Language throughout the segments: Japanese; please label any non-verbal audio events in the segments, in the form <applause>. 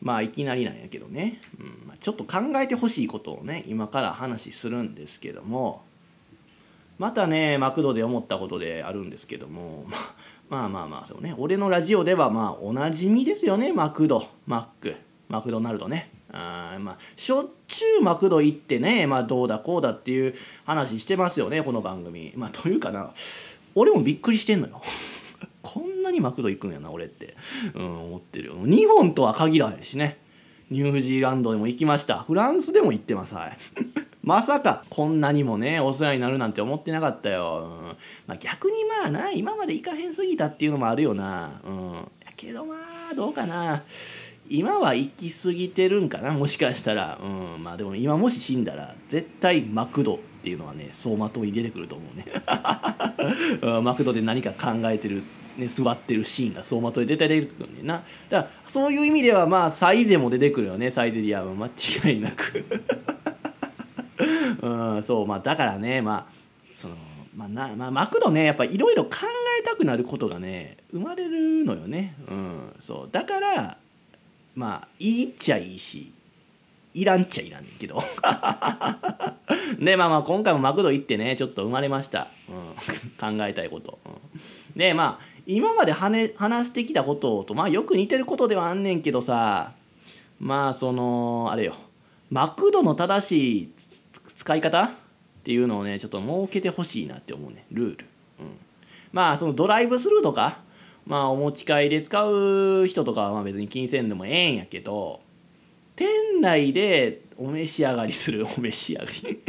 まあいきなりなんやけどね、うん。まあ、ちょっと考えてほしいことをね今から話するんですけども。またねマクドで思ったことであるんですけども。<laughs> まあまあまあそうね。俺のラジオではまあおなじみですよねマクド。マックマクドナルドね。あまあしょっちゅうマクド行ってねまあどうだこうだっていう話してますよねこの番組。まあというかな俺もびっくりしてんのよ。<laughs> なにマクド行くんやな俺って、うん、思ってるよ。日本とは限らへんしね。ニュージーランドでも行きました。フランスでも行ってますはい。<laughs> まさかこんなにもねお世話になるなんて思ってなかったよ、うん。まあ、逆にまあな今まで行かへんすぎたっていうのもあるよな。うん。やけどまあどうかな。今は行き過ぎてるんかなもしかしたら。うん。まあでも今もし死んだら絶対マクドっていうのはね走馬灯に出てくると思うね。<laughs> うんマクドで何か考えてるね、座ってるシーンが走馬灯で出てくるね。んなだからそういう意味ではまあサイゼも出てくるよね。サイゼリアは間違いなく。<laughs> うんそうまあだからねまあそのまあな、まあ、マクドねやっぱいろいろ考えたくなることがね生まれるのよね。うんそう。だからまあいいっちゃいいしいらんちゃいらんねんけど。<laughs> でまあまあ今回もマクド行ってねちょっと生まれました、うん、考えたいこと、うん、でまあ今まで話してきたこととまあよく似てることではあんねんけどさまあそのあれよマクドの正しい使い方っていうのをねちょっと設けてほしいなって思うねルール、うん、まあそのドライブスルーとかまあお持ち帰りで使う人とかはまあ別に気にせんでもええんやけど店内でお召し上がりするお召し上がり。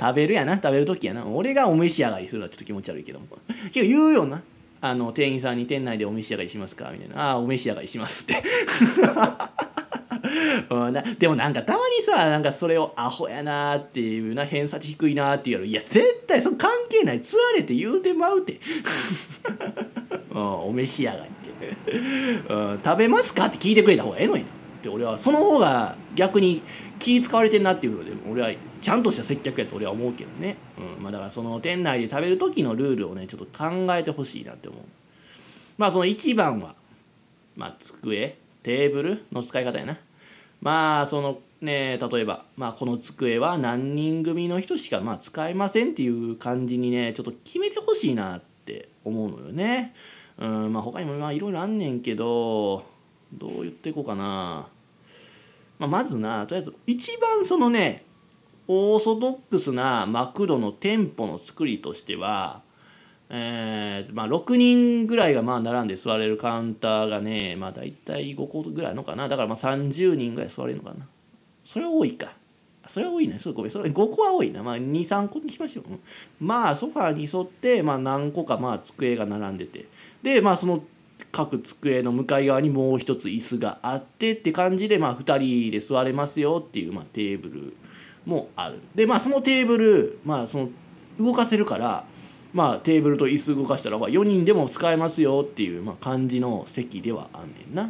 食べるやな食べる時やな。俺がお召し上がりするのはちょっと気持ち悪いけども。けど言うよな。あの店員さんに店内でお召し上がりしますか？みたいな「ああお召し上がりします」って。<laughs> うん、でもなんかたまにさなんかそれをアホやなっていうな偏差値低いなって言うやろ。いや絶対その関係ない。つわれて言うてまうて、<laughs> うん、お召し上がりって、うん、食べますか？って聞いてくれた方がええのにな。って俺はその方が逆に気使われてんなっていうので俺はちゃんとした接客やと俺は思うけどね、うん。まあ、だからその店内で食べる時のルールをねちょっと考えてほしいなって思う。まあその一番はまあ机テーブルの使い方やな。まあそのね例えば、まあ、この机は何人組の人しかまあ使えませんっていう感じにねちょっと決めてほしいなって思うのよね。うん。まあ他にもまあいろいろあんねんけどどう言っていこうかな。まあ、まずなとりあえず一番そのねオーソドックスなマクドの店舗の作りとしてはえーまあ、6人ぐらいがまあ並んで座れるカウンターがねまあ大体5個ぐらいのかな。だからまあ30人ぐらい座れるのかな。それは多いか。それは多いね。そうごめん。それ5個は多いな。まあ23個にしましょう。まあソファーに沿ってまあ何個かまあ机が並んでて。でまあその各机の向かい側にもう一つ椅子があってって感じでまあ2人で座れますよっていうまあテーブル。もあるでまあそのテーブルまあその動かせるからまあテーブルと椅子動かしたら4人でも使えますよっていう、まあ、感じの席ではあんねんな。う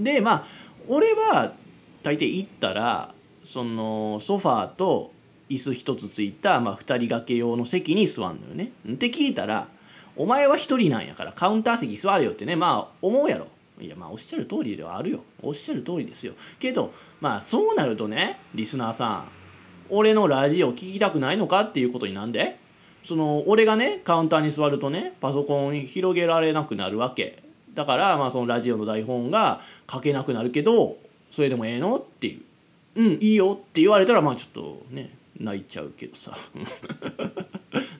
ん、でまあ俺は大抵行ったらそのソファーと椅子一つついた、まあ、2人掛け用の席に座んのよね。って聞いたら「お前は1人なんやからカウンター席座れよ」ってねまあ思うやろ。いやまあおっしゃる通りではあるよ。おっしゃる通りですよ。けどまあそうなるとねリスナーさん俺のラジオ聞きたくないのかっていうことになんで？その俺がねカウンターに座るとねパソコン広げられなくなるわけ。だからまあそのラジオの台本が書けなくなるけどそれでもええのっていう「うんいいよ」って言われたらまあちょっとね泣いちゃうけどさ。<laughs>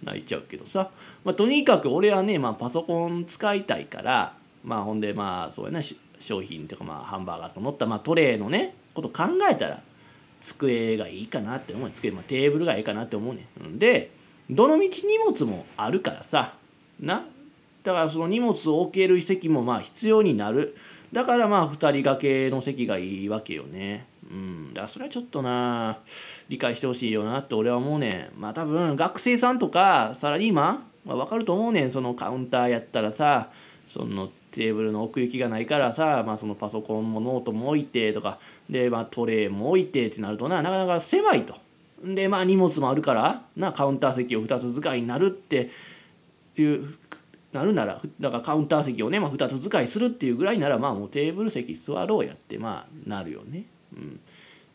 泣いちゃうけどさ、まあ、とにかく俺はね、まあ、パソコン使いたいからまあほんでまあそうやな商品っていうかまあハンバーガーと乗ったまあトレーのねこと考えたら机がいいかなって思う机、まあ、テーブルがいいかなって思うね。ん。でどのみち荷物もあるからさな。だからその荷物を置ける席もまあ必要になる。だからまあ2人掛けの席がいいわけよね。うん。だからそれはちょっとな理解してほしいよなって俺は思うね。んまあ多分学生さんとかサラリーマン、まあ、分かると思うね。んそのカウンターやったらさそのテーブルの奥行きがないからさ、まあ、そのパソコンもノートも置いてとかで、まあ、トレーも置いてってなるとななかなか狭いと。でまあ荷物もあるからなカウンター席を2つ使いになるっていうなるならだからカウンター席をね、まあ、2つ使いするっていうぐらいならまあもうテーブル席座ろうやってまあなるよね。うん、っ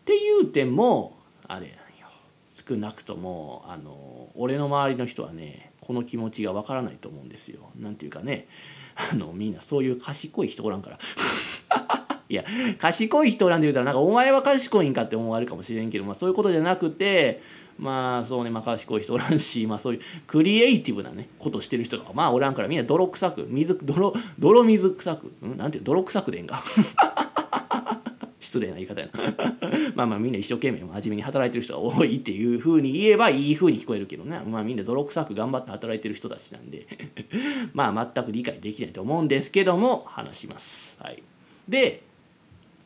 ていう点もあれなんよ少なくともあの俺の周りの人はねこの気持ちがわからないと思うんですよ。なんていうかねあのみんなそういう賢い人おらんから。<laughs> いや賢い人おらんで言うたらなんかお前は賢いんかって思われるかもしれんけど、まあ、そういうことじゃなくてまあそうね、まあ、賢い人おらんし、まあ、そういうクリエイティブなねことしてる人がまあおらんからみんな泥臭く水泥泥水臭く、うん、なんていう泥臭くでんか失礼な言い方やな <laughs> まあまあみんな一生懸命真面目に働いてる人が多いっていうふうに言えばいいふうに聞こえるけどねまあみんな泥臭く頑張って働いてる人たちなんで <laughs> まあ全く理解できないと思うんですけども話します。はい、で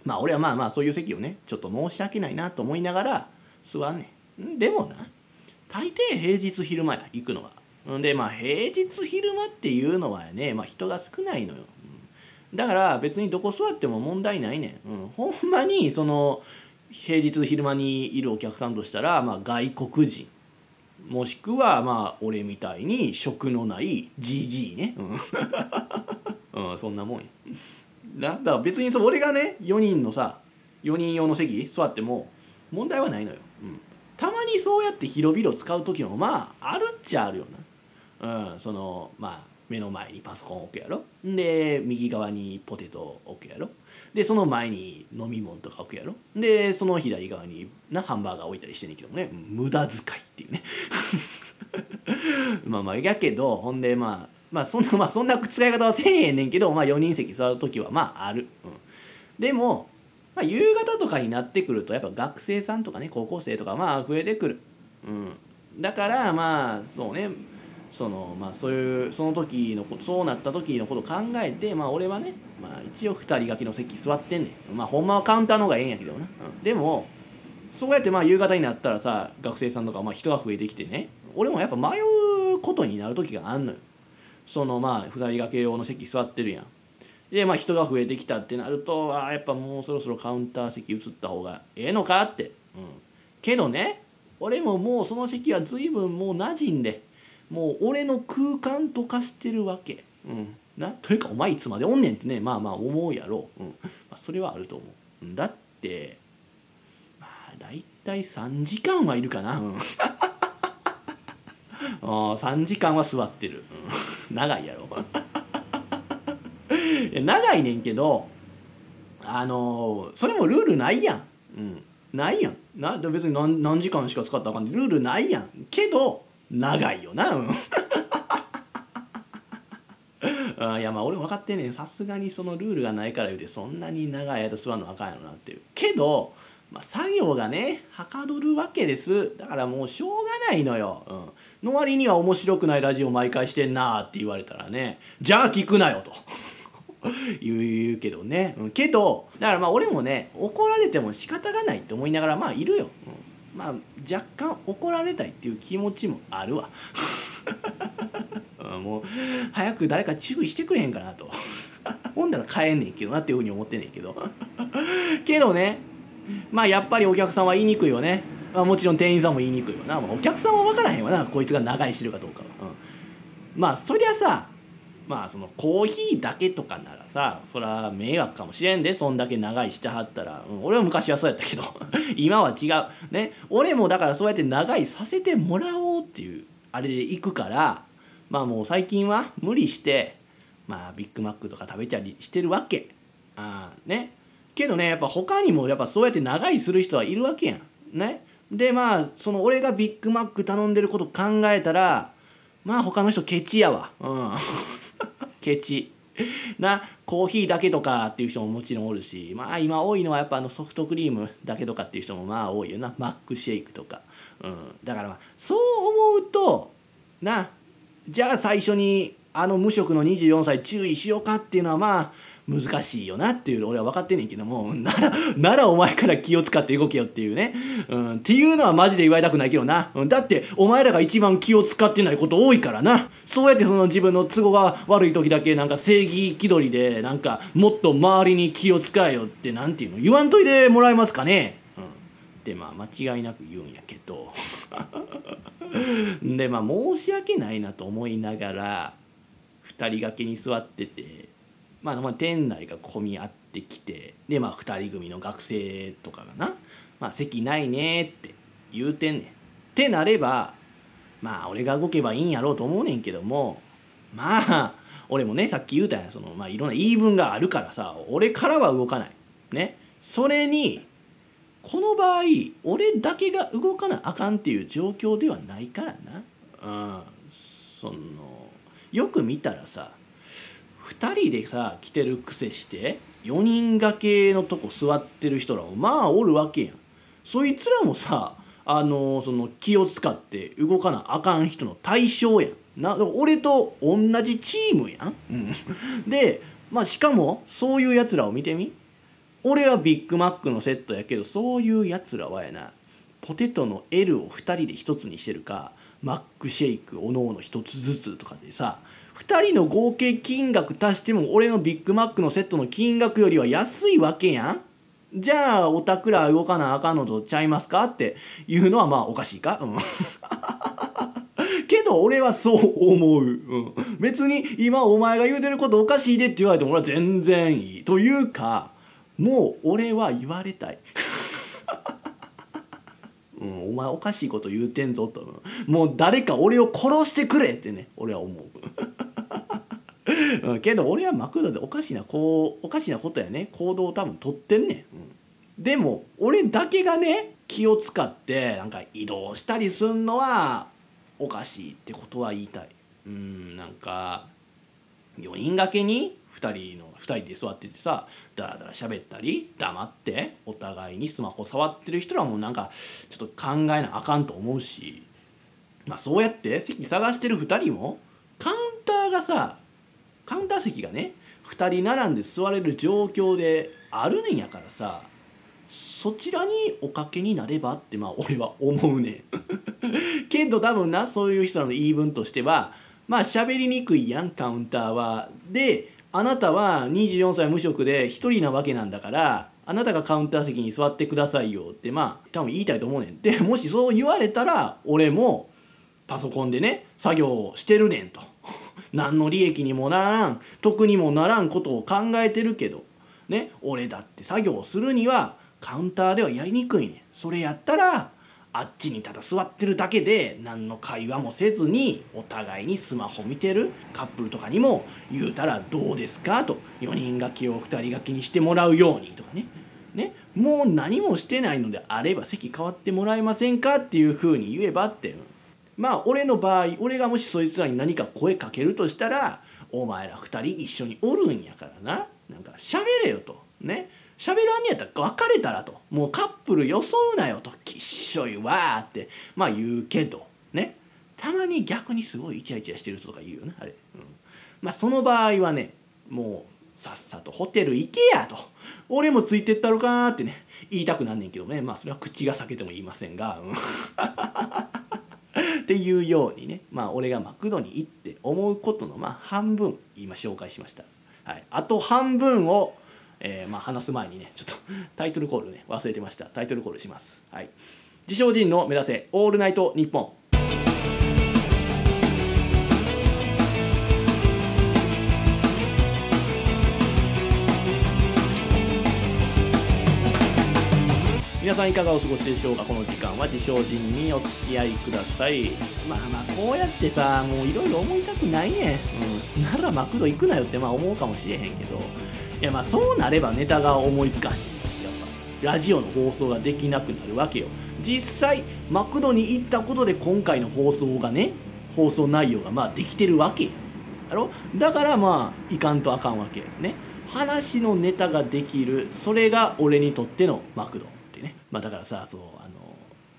まあ俺はまあまあそういう席をねちょっと申し訳ないなと思いながら座んねん。でもな大抵平日昼間や行くのは。でまあ平日昼間っていうのはね、まあ、人が少ないのよ。だから別にどこ座っても問題ないねん。うん、ほんまにその平日昼間にいるお客さんとしたら、まあ、外国人。もしくはまあ俺みたいに職のないじじいね、うん、<laughs> うん、そんなもんや。だから別にそう俺がね4人のさ4人用の席座っても問題はないのよ、うん、たまにそうやって広々使う時もまああるっちゃあるよな、うん、そのまあ目の前にパソコン置くやろ？で右側にポテト置くやろ？でその前に飲み物とか置くやろ？でその左側になハンバーガー置いたりしてんねんけどもね。無駄遣いっていうね。<laughs> まあまあやけどほんでまあまあそんなまあそんな使い方はせえへんねんけど、まあ、4人席座る時はまあある、うん、でも、まあ、夕方とかになってくるとやっぱ学生さんとかね高校生とかまあ増えてくる、うん、だからまあそうね。そのまあそういうその時のことそうなった時のことを考えてまあ俺はね、まあ、一応2人掛けの席座ってんねん。まあほんまはカウンターの方がええんやけどな、うん、でもそうやってまあ夕方になったらさ学生さんとかまあ人が増えてきてね。俺もやっぱ迷うことになる時があんのよ。そのまあ2人掛け用の席座ってるやん。でまあ人が増えてきたってなるとあやっぱもうそろそろカウンター席移った方がええのかって、うん、けどね俺ももうその席は随分もう馴染んでもう俺の空間と化してるわけ、うん、な？というかお前いつまでおんねんってね。まあまあ思うやろ。う、うん。まあ、それはあると思う。だってまあ大体3時間はいるかな、うん。<laughs> 3時間は座ってる、うん、<laughs> 長いやろ。<laughs> 長いねんけどあのー、それもルールないやん、うん、ないやん。な？別に何何時間しか使ったらあかんルールないやん。けど長いよな。うん。<laughs> あいやまあ俺分かってねさすがにそのルールがないから言うてそんなに長い間座るのあかんやろなっていう。けどまあ、作業がねはかどるわけです。だからもうしょうがないのよ、うん、の割には面白くないラジオ毎回してんなって言われたらねじゃあ聞くなよと。<laughs> 言うけどね、うん、けどだからまあ俺もね怒られても仕方がないって思いながらまあいるよ、うん、まあ若干怒られたいっていう気持ちもあるわ。<laughs> もう早く誰か注意してくれへんかなと。<laughs> ほんだら帰んねんけどなっていうふうに思ってんねんけど。<laughs> けどねまあやっぱりお客さんは言いにくいよね、まあ、もちろん店員さんも言いにくいよな、まあ、お客さんは分からへんわなこいつが長居してるかどうかは、うん、まあそりゃさまあそのコーヒーだけとかならさそりゃ迷惑かもしれんでそんだけ長居してはったら、うん、俺は昔はそうやったけど <laughs> 今は違うね俺もだからそうやって長居させてもらおうっていうあれで行くからまあもう最近は無理してまあビッグマックとか食べたりしてるわけああねけどねやっぱ他にもやっぱそうやって長居する人はいるわけやん。ね。でまあその俺がビッグマック頼んでること考えたらまあ他の人ケチやわ。うん。<laughs> ケチ。なコーヒーだけとかっていう人ももちろんおるしまあ今多いのはやっぱあのソフトクリームだけとかっていう人もまあ多いよな。マックシェイクとか、うん、だからまあそう思うとなじゃあ最初にあの無職の24歳注意しようかっていうのはまあ難しいよなっていう俺は分かってんねんけどもならならお前から気を使って動けよっていうね、うん、っていうのはマジで言われたくないけどな、うん、だってお前らが一番気を使ってないこと多いからな。そうやってその自分の都合が悪い時だけなんか正義気取りでなんかもっと周りに気を使えよってなんていうの？言わんといてもらえますかね、うん、でまあ間違いなく言うんやけど。<laughs> でまあ申し訳ないなと思いながら2人掛けに座ってて、まあ、まあ店内が混み合ってきてでまあ2人組の学生とかがな「まあ、席ないね」って言うてんねん。ってなればまあ俺が動けばいいんやろうと思うねんけどもまあ俺もねさっき言うたやんその、まあ、いろんな言い分があるからさ俺からは動かない。ね。それにこの場合俺だけが動かなあかんっていう状況ではないからな。うん、そのよく見たらさ2人でさ来てるくせして4人掛けのとこ座ってる人らもまあおるわけやん。そいつらもさあのその気を使って動かなあかん人の対象やん。な俺と同じチームやん。うん、で、まあ、しかもそういうやつらを見てみ俺はビッグマックのセットやけどそういうやつらはやなポテトの L を2人で1つにしてるかマックシェイクおのおの1つずつとかでさ2人の合計金額足しても俺のビッグマックのセットの金額よりは安いわけやん。じゃあおたくら動かなあかんのとちゃいますかっていうのはまあおかしいか、うん、<laughs> けど俺はそう思う、うん、別に今お前が言うてることおかしいでって言われても俺は全然いい。というかもう俺は言われたい、<laughs> うん、お前おかしいこと言うてんぞと。もう誰か俺を殺してくれってね俺は思う。<laughs> うん、けど俺はマクドでおかしなこうおかしなことやね。行動を多分取ってんねん、うん、でも俺だけがね気を使ってなんか移動したりすんのはおかしいってことは言いたい。うんなんか4人掛けに2人の2人で座っててさダラダラ喋ったり黙ってお互いにスマホ触ってる人らもうなんかちょっと考えなあかんと思うしまあそうやって席探してる2人もカウンターがさカウンター席がね2人並んで座れる状況であるねんやからさそちらにおかけになればってまあ俺は思うねん <laughs> けど多分なそういう人らの言い分としてはまあ喋りにくいやんカウンターは。であなたは24歳無職で1人なわけなんだからあなたがカウンター席に座ってくださいよってまあ多分言いたいと思うねん。で <laughs> もしそう言われたら俺もパソコンでね作業してるねんと。<laughs> 何の利益にもならん得にもならんことを考えてるけどね俺だって作業をするにはカウンターではやりにくいねんそれやったらあっちにただ座ってるだけで何の会話もせずにお互いにスマホ見てる。カップルとかにも言うたらどうですか？と4人掛けを2人掛けにしてもらうようにとかね。ね？もう何もしてないのであれば席変わってもらえませんか？っていうふうに言えばって。まあ俺の場合俺がもしそいつらに何か声かけるとしたらお前ら2人一緒におるんやからな。なんか喋れよと。ね？喋らんねやったら別れたらと。もうカップル装うなよと。きっしょいわーって。まあ言うけど。ね。たまに逆にすごいイチャイチャしてる人とか言うよね。あれ、うん、まあその場合はねもうさっさとホテル行けやと。俺もついてったろかってね。言いたくなんねんけどね。まあそれは口が裂けても言いませんが、うん。<laughs> っていうようにね。まあ俺がマクドに行って思うことのまあ半分今紹介しました。はい、あと半分を、えー、まあ話す前にねちょっと <laughs> タイトルコールね忘れてました。タイトルコールします。はい、自称人の目指せオールナイトニッポン。皆さんいかがお過ごしでしょうか？この時間は自称人にお付き合いください。まあまあこうやってさもういろいろ思いたくないね、うん、ならマクド行くなよってまあ思うかもしれへんけど。いやまあそうなればネタが思いつかへん。やっぱラジオの放送ができなくなるわけよ。実際マクドに行ったことで今回の放送がね放送内容がまあできてるわけやろ？だからまあいかんとあかんわけよね。話のネタができる。それが俺にとってのマクドってね。まあだからさそうあの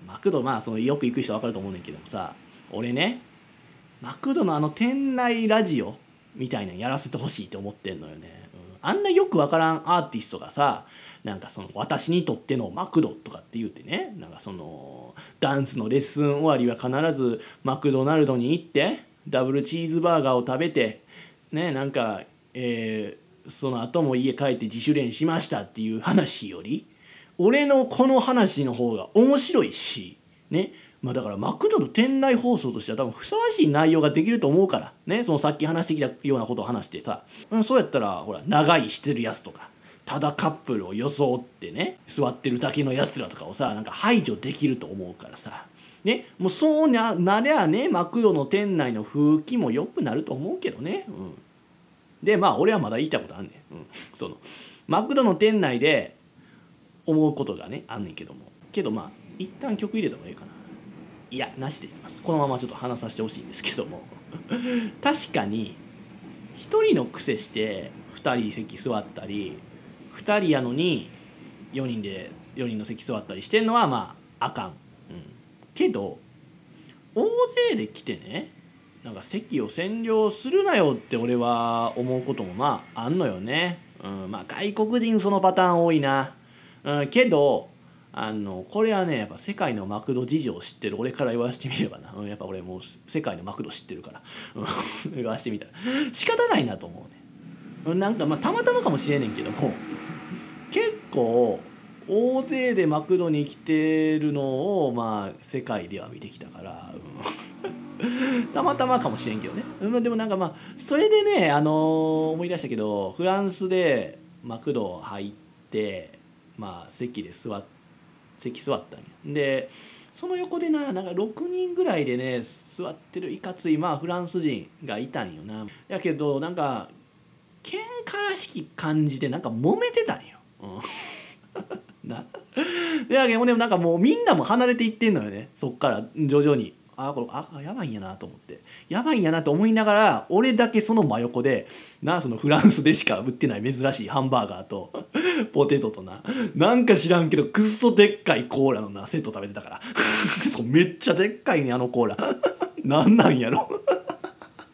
マクドまあそのよく行く人は分かると思うねんけどもさ俺ねマクドのあの店内ラジオみたいなのやらせてほしいって思ってんのよね、あんなよく分からんアーティストがさなんかその私にとってのマクドとかって言うてねなんかそのダンスのレッスン終わりは必ずマクドナルドに行ってダブルチーズバーガーを食べてねなんかえー、その後も家帰って自主練しましたっていう話より俺のこの話の方が面白いしね。まあだからマクドの店内放送としては多分ふさわしい内容ができると思うからねそのさっき話してきたようなことを話してさ、うん、そうやったらほら長いしてるやつとかただカップルを装ってね座ってるだけのやつらとかをさなんか排除できると思うからさねもうそうななりゃねマクドの店内の風紀も良くなると思うけどね、うん、でまあ俺はまだ言いたいことあんねん、うん、<laughs> そのマクドの店内で思うことがねあんねんけども。けどまあ一旦曲入れた方がいいかな。いやなしでいきます。このままちょっと話させてほしいんですけども。<laughs> 確かに1人の癖して2人席座ったり2人やのに4人で4人の席座ったりしてんのはまああかん、うん、けど大勢で来てねなんか席を占領するなよって俺は思うこともまああんのよね、うん、まあ外国人そのパターン多いな、うん、けどあのこれはねやっぱ世界のマクド事情を知ってる。俺から言わせてみればな、うん、やっぱ俺もう世界のマクド知ってるから。<laughs> 言わせてみたら。仕方ないなと思うね。なんかまあたまたまかもしれねんけども結構大勢でマクドに来てるのをまあ世界では見てきたから、うん、<laughs> たまたまかもしれんけどね、うん、でもなんかまあそれでね、あのー、思い出したけどフランスでマクド入ってまあ席で座って席座ったんや。でその横でななんか6人ぐらいでね座ってるいかついまあフランス人がいたんよな。やけどなんか喧嘩らしき感じでなんか揉めてたんよ、うん、<laughs> な。でやけどでもなんかもうみんなも離れていってんのよね。そっから徐々に。あこれあやばいんやなと思って。やばいんやなと思いながら俺だけその真横でなそのフランスでしか売ってない珍しいハンバーガーと <laughs> ポテトとな。なんか知らんけどくっそでっかいコーラのなセット食べてたから。<laughs> そうめっちゃでっかいねあのコーラ。<laughs> なんなんやろ。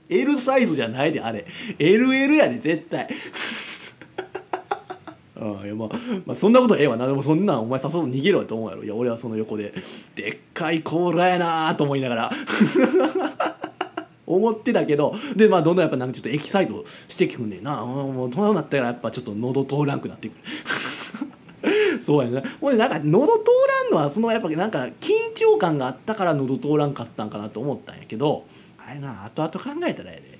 L サイズじゃないであれ。LL やで絶対。あいやまあ、まあ、そんなことええわ。なでもそんなんお前誘うと逃げろよと思うやろ。いや俺はその横ででっかいコーラやなと思いながら。<laughs> 思ってたけど。でまあどんどんやっぱなんかちょっとエキサイトしてきくんねんな。もうそうなったらやっぱちょっと喉通らんくなってくる。<laughs> そうやね。ほんでなんか喉通らんのはそのやっぱなんか緊張感があったから喉通らんかったんかなと思ったんやけど。あれな後々考えたらやで。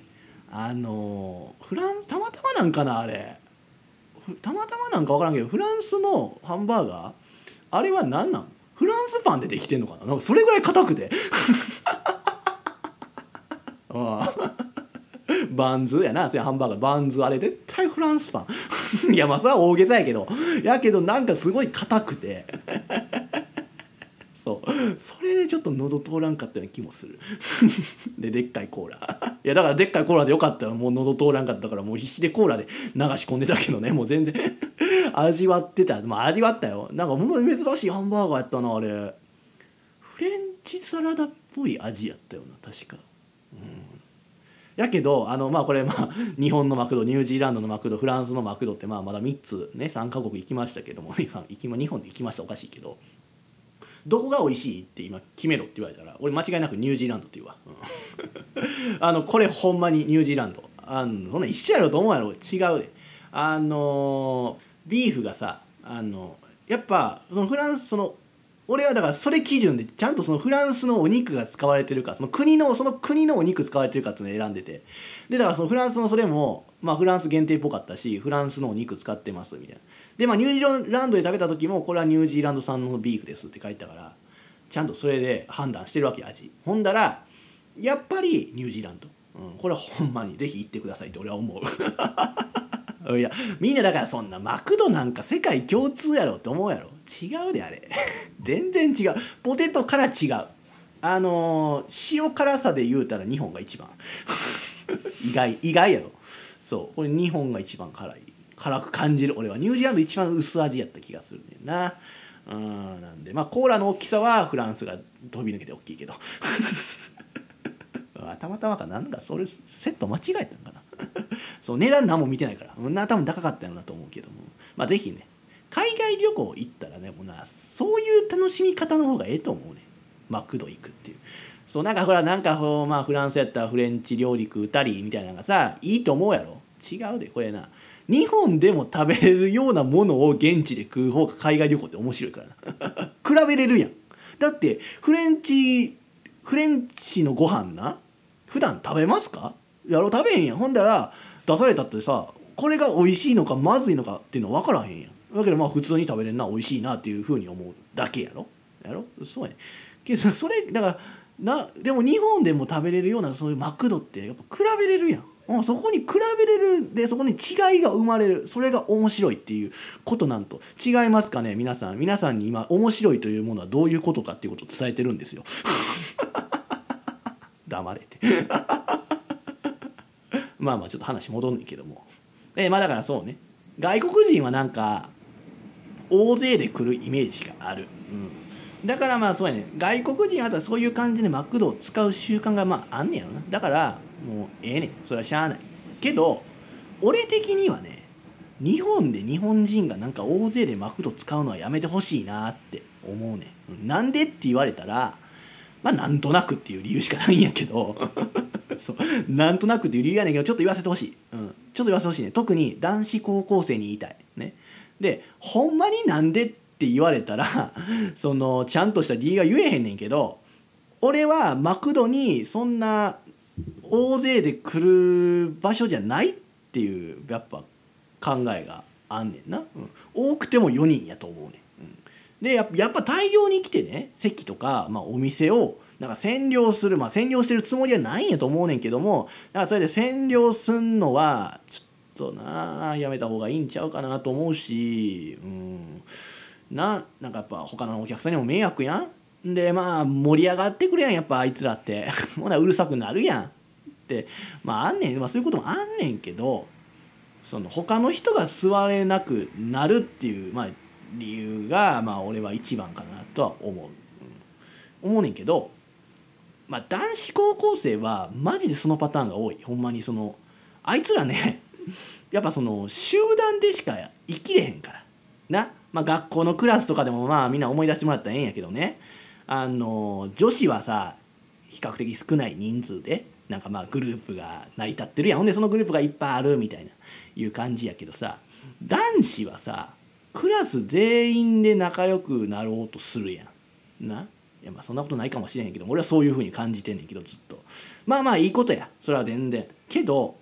あのフランたまたまなんかなあれ。たまたまなんか分からんけどフランスのハンバーガーあれは何なん？フランスパンでできてんのかな？なんかそれぐらい硬くて。<laughs> バンズやな。それハンバーガー。バンズあれ絶対フランスパン。<laughs> いやまあそれは大げさやけど。やけどなんかすごい硬くて。そう。それでちょっと喉通らんかったような気もする。<laughs> ででっかいコーラ。いやだからでっかいコーラでよかったよ。もう喉通らんかったからもう必死でコーラで流し込んでたけどね。もう全然 <laughs> 味わってた。まあ味わったよ。なんかほんまに珍しいハンバーガーやったなあれ。フレンチサラダっぽい味やったよな確か。うん。やけどあのまあこれまあ日本のマクドニュージーランドのマクドフランスのマクドってまあまだ3つね3カ国行きましたけども、<laughs> 日本で行きました。おかしいけど。どこが美味しいって今決めろって言われたら俺間違いなくニュージーランドって言うわ、うん、<laughs> あのこれほんまにニュージーランド。あのそんな一緒やろと思うやろ。違うで。あのビーフがさあのやっぱそのフランスその俺はだからそれ基準でちゃんとそのフランスのお肉が使われてるかその国のその国のお肉使われてるかっていうのを選んでて。でだからそのフランスのそれもまあフランス限定っぽかったしフランスのお肉使ってますみたいな。でまあニュージーランドで食べた時もこれはニュージーランド産のビーフですって書いてたからちゃんとそれで判断してるわけ味。ほんだらやっぱりニュージーランド、うん、これはほんまにぜひ行ってくださいって俺は思う。いやみんなだからそんなマクドなんか世界共通やろって思うやろ。違うであれ。<laughs> 全然違う。ポテトから違う。あのー、塩辛さで言うたら日本が一番。<laughs> 意外意外やろ。そう。これ日本が一番辛い。辛く感じる。俺は。ニュージーランド一番薄味やった気がするねんな。うんなんで。まあコーラの大きさはフランスが飛び抜けて大きいけど。<laughs> たまたまか。なんかそれセット間違えたんかな。<laughs> そう値段何も見てないから。な多分高かったよなと思うけども。まあ是非ね。海外旅行行ったらねもうなそういう楽しみ方の方がええと思うね。マクド行くっていう。そうなんかほらなんかまあフランスやったらフレンチ料理食うたりみたいなのがさいいと思うやろ。違うでこれな。日本でも食べれるようなものを現地で食う方が海外旅行って面白いからな。<laughs> 比べれるやん。だってフレンチフレンチのご飯な。普段食べますか？やろ食べへんやん。ほんだら出されたってさこれが美味しいのかまずいのかっていうの分からへんやん。だけどまあ普通に食べれんな美味しいなっていうふうに思うだけやろ。やろ？そうやねけどそれだからなでも日本でも食べれるようなそういうマクドってやっぱ比べれるやん。うんそこに比べれるでそこに違いが生まれる。それが面白いっていうことなんと。違いますかね皆さん。皆さんに今面白いというものはどういうことかっていうことを伝えてるんですよ。<laughs> 黙れて。まあまあちょっと話戻んねんけども。えまあだからそうね。外国人はなんか大勢で来るイメージがある、うん、だからまあそうやね。外国人はそういう感じでマクドを使う習慣がまああんねやろな。だからもうええねん。それはしゃあない。けど俺的にはね日本で日本人がなんか大勢でマクド使うのはやめてほしいなって思うねん。なんでって言われたらまあなんとなくっていう理由しかないんやけど。<laughs> そう。なんとなくっていう理由やねんけどちょっと言わせてほしい、うん、ちょっと言わせてほしいね。特に男子高校生に言いたい。ね。でほんまになんでって言われたら <laughs> そのちゃんとした理由が言えへんねんけど俺はマクドにそんな大勢で来る場所じゃないっていうやっぱ考えがあんねんな、うん、多くても4人やと思うねん、うん、でやっぱ大量に来てね席とか、まあ、お店をなんか占領するまあ占領してるつもりはないんやと思うねんけどもだからそれで占領すんのはちょっとなやめた方がいいんちゃうかなと思うしうん。ななんかやっぱ他のお客さんにも迷惑やん。でまあ盛り上がってくれやんやっぱあいつらって。<laughs> ほなうるさくなるやんって。まああんねん、まあ、そういうこともあんねんけどその他の人が座れなくなるっていう、まあ、理由がまあ俺は一番かなとは思う、思うねんけどまあ男子高校生はマジでそのパターンが多い。ほんまにそのあいつらね <laughs> やっぱその集団でしか生きれへんから。な、まあ、学校のクラスとかでもまあみんな思い出してもらったらええんやけどね。あの女子はさ比較的少ない人数でなんかまあグループが成り立ってるやん。ほんでそのグループがいっぱいあるみたいないう感じやけどさ。男子はさクラス全員で仲良くなろうとするやん。な。いやまあそんなことないかもしれへんけど俺はそういうふうに感じてんねんけどずっと。まあまあいいことや。それは全然。けど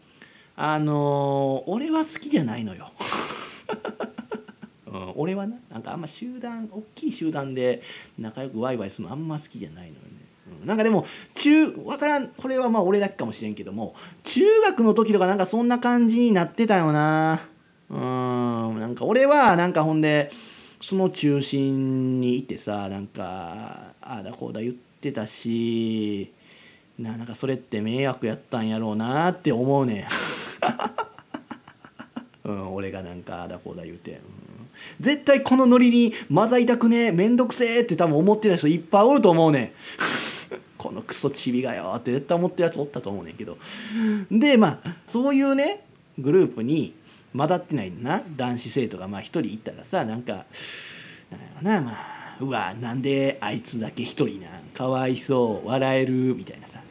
あのー、俺は好きじゃないのよ、<laughs> うん、俺はななんかあんま集団大きい集団で仲良くワイワイするのあんま好きじゃないのよね。なんかでも中わからん。これはまあ俺だけかもしれんけども中学の時とかなんかそんな感じになってたよな。うんなんか俺はなんかほんでその中心にいてさなんかああだこうだ言ってたしななんかそれって迷惑やったんやろうなって思うね <laughs> うん、俺がなんかあだこうだ言うて、うん、絶対このノリに混ざりたくねえめんどくせえって多分思ってた人いっぱいおると思うねん。<laughs> このクソチビがよって絶対思ってるやつおったと思うねんけど。でまあそういうねグループに混ざってないな。男子生徒がまあ一人いたらさなんかなんやろな。まあうわなんであいつだけ一人なかわいそう。笑えるみたいなさ。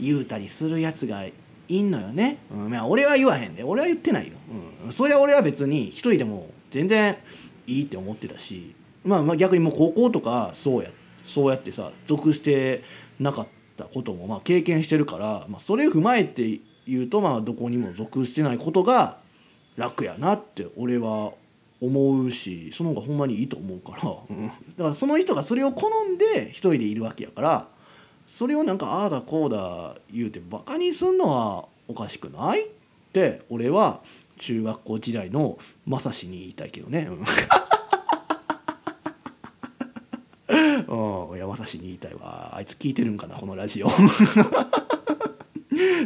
言うたりするやつがいんのよね、うん。まあ、俺は言わへんで。俺は言ってないよ、うん、それは俺は別に一人でも全然いいって思ってたし、まあ、まあ逆にもう高校とかそうやそうやってさ属してなかったこともまあ経験してるから、まあ、それを踏まえて言うとまあどこにも属してないことが楽やなって俺は思うしその方がほんまにいいと思うから、うん、だからその人がそれを好んで一人でいるわけやからそれをなんかああだこうだ言うてバカにすんのはおかしくないって俺は中学校時代のまさしに言いたいけどね。うん、山差しに言いたいわ。あいつ聞いてるんかなこのラジオ。<laughs>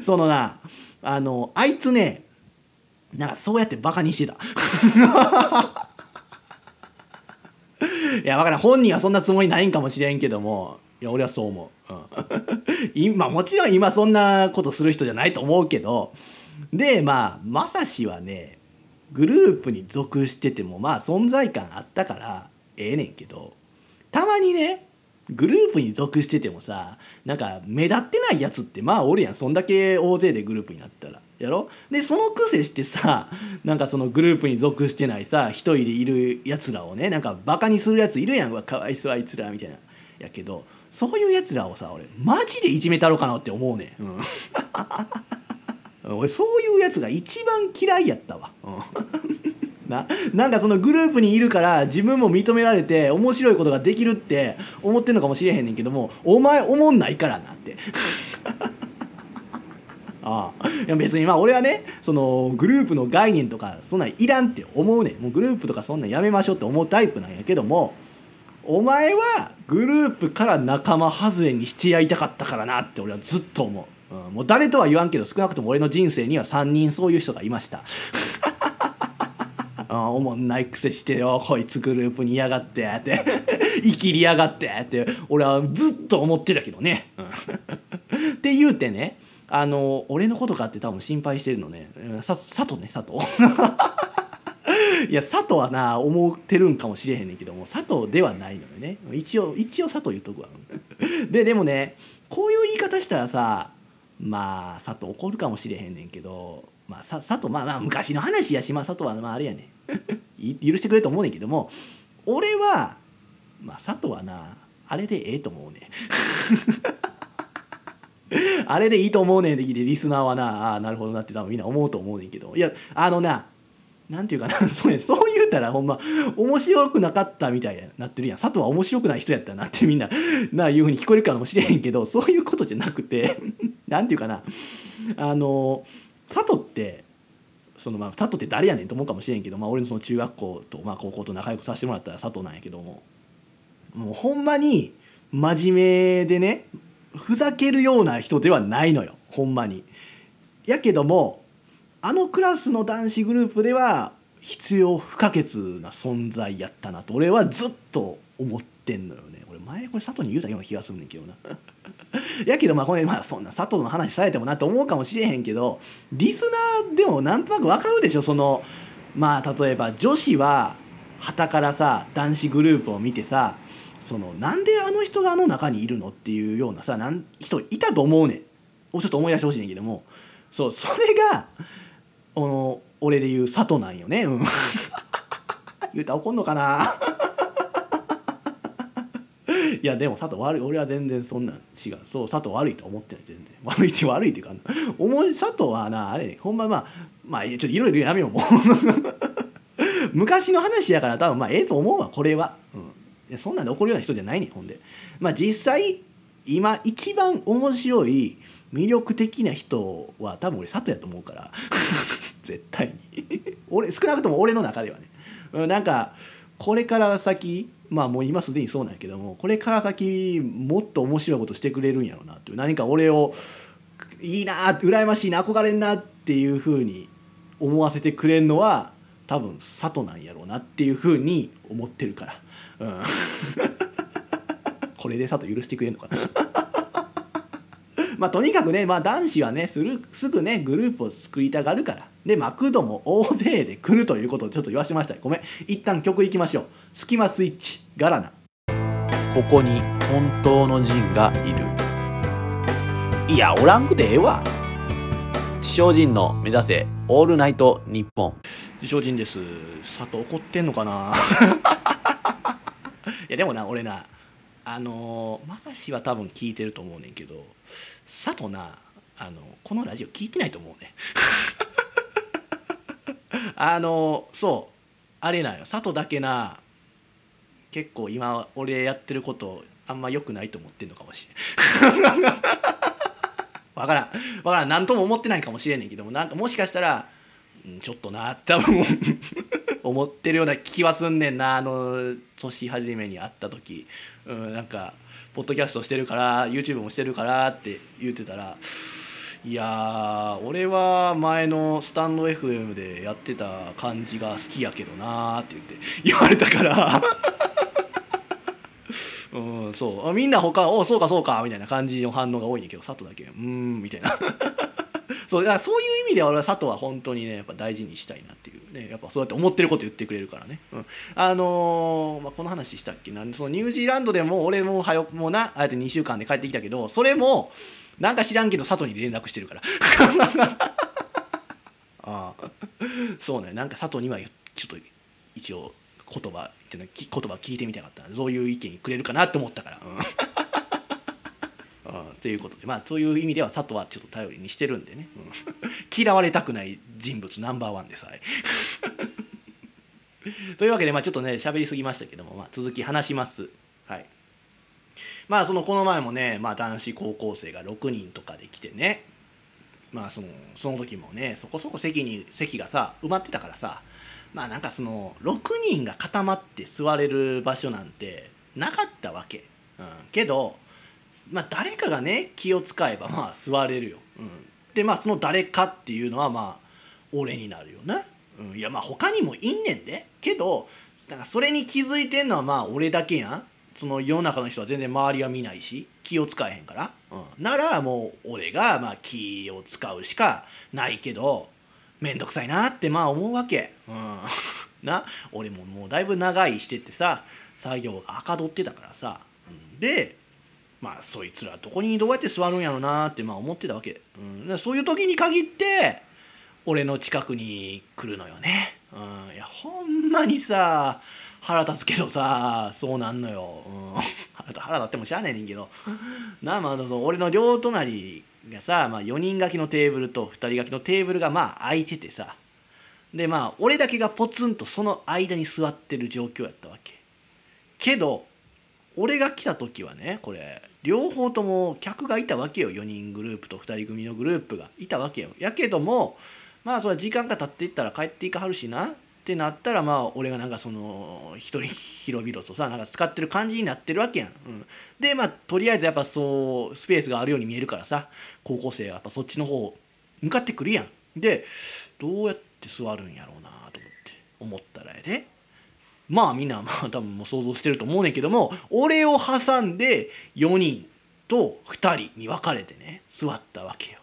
そのなあのあいつねなんかそうやってバカにしてた。<laughs> いや分からん。本人はそんなつもりないんかもしれんけども。いや俺はそう思う、うん、<laughs> 今もちろん今そんなことする人じゃないと思うけど。でまあまさしはねグループに属しててもまあ存在感あったからええねんけど。たまにねグループに属しててもさなんか目立ってないやつってまあおるやん。そんだけ大勢でグループになったら。やろ？でその癖してさなんかそのグループに属してないさ一人でいるやつらをねなんかバカにするやついるやんわかわいそうあいつらみたいな。やけどそういうやつらをさ俺マジでいじめたろかなって思うねん、うん、<laughs> 俺そういうやつが一番嫌いやったわ、うん。<laughs> ななんかそのグループにいるから自分も認められて面白いことができるって思ってんのかもしれへんねんけどもお前思んないからなって。ああ。いや別にまあ俺はねそのグループの概念とかそんなんいらんって思うねん。もうグループとかそんなんやめましょうって思うタイプなんやけどもお前はグループから仲間外れにしてやりたかったからなって俺はずっと思う、うん、もう誰とは言わんけど少なくとも俺の人生には3人そういう人がいました。あ <laughs> おもんないくせしてよこいつグループに嫌がってって。<laughs> 生きりやがってって。俺はずっと思ってたけどね。って言うてねあの俺のことかって多分心配してるのね。佐藤ね佐藤 <laughs> いや佐藤はな思ってるんかもしれへんねんけども佐藤ではないのよね。一応一応佐藤言っとくわ。<laughs> ででもねこういう言い方したらさまあ佐藤怒るかもしれへんねんけどまあ佐藤まあまあ昔の話やしまあ佐藤はまああれやね <laughs> 許してくれと思うねんけども俺はまあ佐藤はなあれでええと思うね <laughs> あれでいいと思うねんできてリスナーはなああなるほどなって多分みんな思うと思うねんけど。いやあのななんていうかな <laughs> それそう言うたらほんま面白くなかったみたいになってるやん。佐藤は面白くない人やったなってみんな <laughs> ないうふうに聞こえるかもしれへんけどそういうことじゃなくてなんていうかなあの佐藤ってそのまあ佐藤って誰やねんと思うかもしれんけど、まあ、俺のその中学校と、まあ、高校と仲良くさせてもらったら佐藤なんやけどももうほんまに真面目でねふざけるような人ではないのよほんまに。やけどもあのクラスの男子グループでは必要不可欠な存在やったなと俺はずっと思ってんのよね俺前これ佐藤に言うたような気がするねんけどな <laughs> やけどまあこれまあそんな佐藤の話されてもなと思うかもしれへんけどリスナーでもなんとなくわかるでしょそのまあ例えば女子は旗からさ男子グループを見てさそのなんであの人があの中にいるのっていうようなさなん人いたと思うねん。をちょっと思い出してほしいねんけども。そうそれがあの俺で言う佐藤なんよね。うん。<laughs> 言うたら怒んのかな。<laughs> いやでも佐藤悪い俺は全然そんなん違う。そう佐藤悪いと思ってない全然。悪いって悪いっていうか思い佐藤はなあれほんままあまあちょっといろいろやめようもう。<laughs> 昔の話やから多分まあええと思うわこれは、うん、そんなんで怒るような人じゃないねんほんで。まあ実際今一番面白い魅力的な人は多分俺佐藤やと思うから。<laughs> 絶対に。俺少なくとも俺の中ではね。なんかこれから先まあもう今すでにそうなんやけどもこれから先もっと面白いことしてくれるんやろうなっていう。何か俺をいいな羨ましいな憧れんなっていうふうに思わせてくれるのは多分佐藤なんやろうなっていうふうに思ってるから、うん、<laughs> これで佐藤許してくれんのかな？<laughs> まあとにかくね、まあ、男子はねするすぐねグループを作りたがるから。でマクドも大勢で来るということをちょっと言わせました。ごめん。一旦曲いきましょう「スキマスイッチガラナ」ここに本当のジンがいる。いやおらんくてええわ。地上人の目指せオールナイトニッポン地上人です。佐藤怒ってんのかな？<laughs> いやでもな俺なあのまさしは多分聞いてると思うねんけど佐藤なあのこのラジオ聞いてないと思うね <laughs> あのそうあれなんよ。佐藤だけな結構今俺やってることあんま良くないと思ってんのかもしれん。<laughs> わからん。わからん。何とも思ってないかもしれんねんけども。なんかもしかしたら、ちょっとなって多分 <laughs> 思ってるような気はすんねんな。あの年初めに会った時、うん、なんかポッドキャストしてるから YouTube もしてるからって言ってたらいや俺は前のスタンド FM でやってた感じが好きやけどなって言って言われたから。うんそう。みんな他「おそうかそうか」みたいな感じの反応が多いんやけど佐藤だけ「うん」みたいな。<laughs> そうだからそういう意味で俺は佐藤は本当にねやっぱ大事にしたいなっていうねやっぱそうやって思ってること言ってくれるからね、うん、あのー、まあ、この話したっけ？なそのニュージーランドでも俺もはよもうなあえて2週間で帰ってきたけどそれもなんか知らんけど佐藤に連絡してるから。<laughs> ああ。そうね。なんか佐藤にはちょっと一応言葉っていうのき言葉聞いてみたかった。そういう意見くれるかなと思ったから。うん。<laughs> ということでまあそういう意味では佐藤はちょっと頼りにしてるんでね、うん、<laughs> 嫌われたくない人物ナンバーワンでさえ。<laughs> というわけでまあちょっとね喋りすぎましたけども、まあ、続き話します。はい。まあそのこの前もね、まあ、男子高校生が6人とかで来てね。まあそのその時もねそこそこ席に席がさ埋まってたからさまあなんかその6人が固まって座れる場所なんてなかったわけ、うん、けどまあ誰かがね気を使えばまあ座れるよ、うん、でまあその誰かっていうのはまあ俺になるよな、うん、いやまあ他にもいんねんで。けどだかそれに気づいてんのはまあ俺だけやん。その世の中の人は全然周りは見ないし気を使えへんから、うん、ならもう俺がまあ気を使うしかないけど面倒くさいなってまあ思うわけ、うん、<laughs> な？俺ももうだいぶ長いしてってさ作業がはかどってたからさ、でまあそいつらどこにどうやって座るんやろうなってまあ思ってたわけ、うん、そういう時に限って俺の近くに来るのよね、うん、いやほんまにさ腹立つけどさそうなんのよ、うん、<laughs> 腹立ってもしゃあないねんけど。なあまあ俺の両隣がさ、まあ、4人掛けのテーブルと2人掛けのテーブルがまあ空いててさ。でまあ俺だけがポツンとその間に座ってる状況やったわけ。けど俺が来た時はねこれ両方とも客がいたわけよ。4人グループと2人組のグループがいたわけよ。やけどもまあそれは時間が経っていったら帰っていかはるしな。ってなったらまあ俺がなんかその一人広々とさなんか使ってる感じになってるわけやん。うん、でまあとりあえずやっぱそうスペースがあるように見えるからさ高校生はやっぱそっちの方向かってくるやん。でどうやって座るんやろうなと思って思ったらやでまあみんなまあ多分もう想像してると思うねんけども俺を挟んで4人と2人に分かれてね座ったわけよ。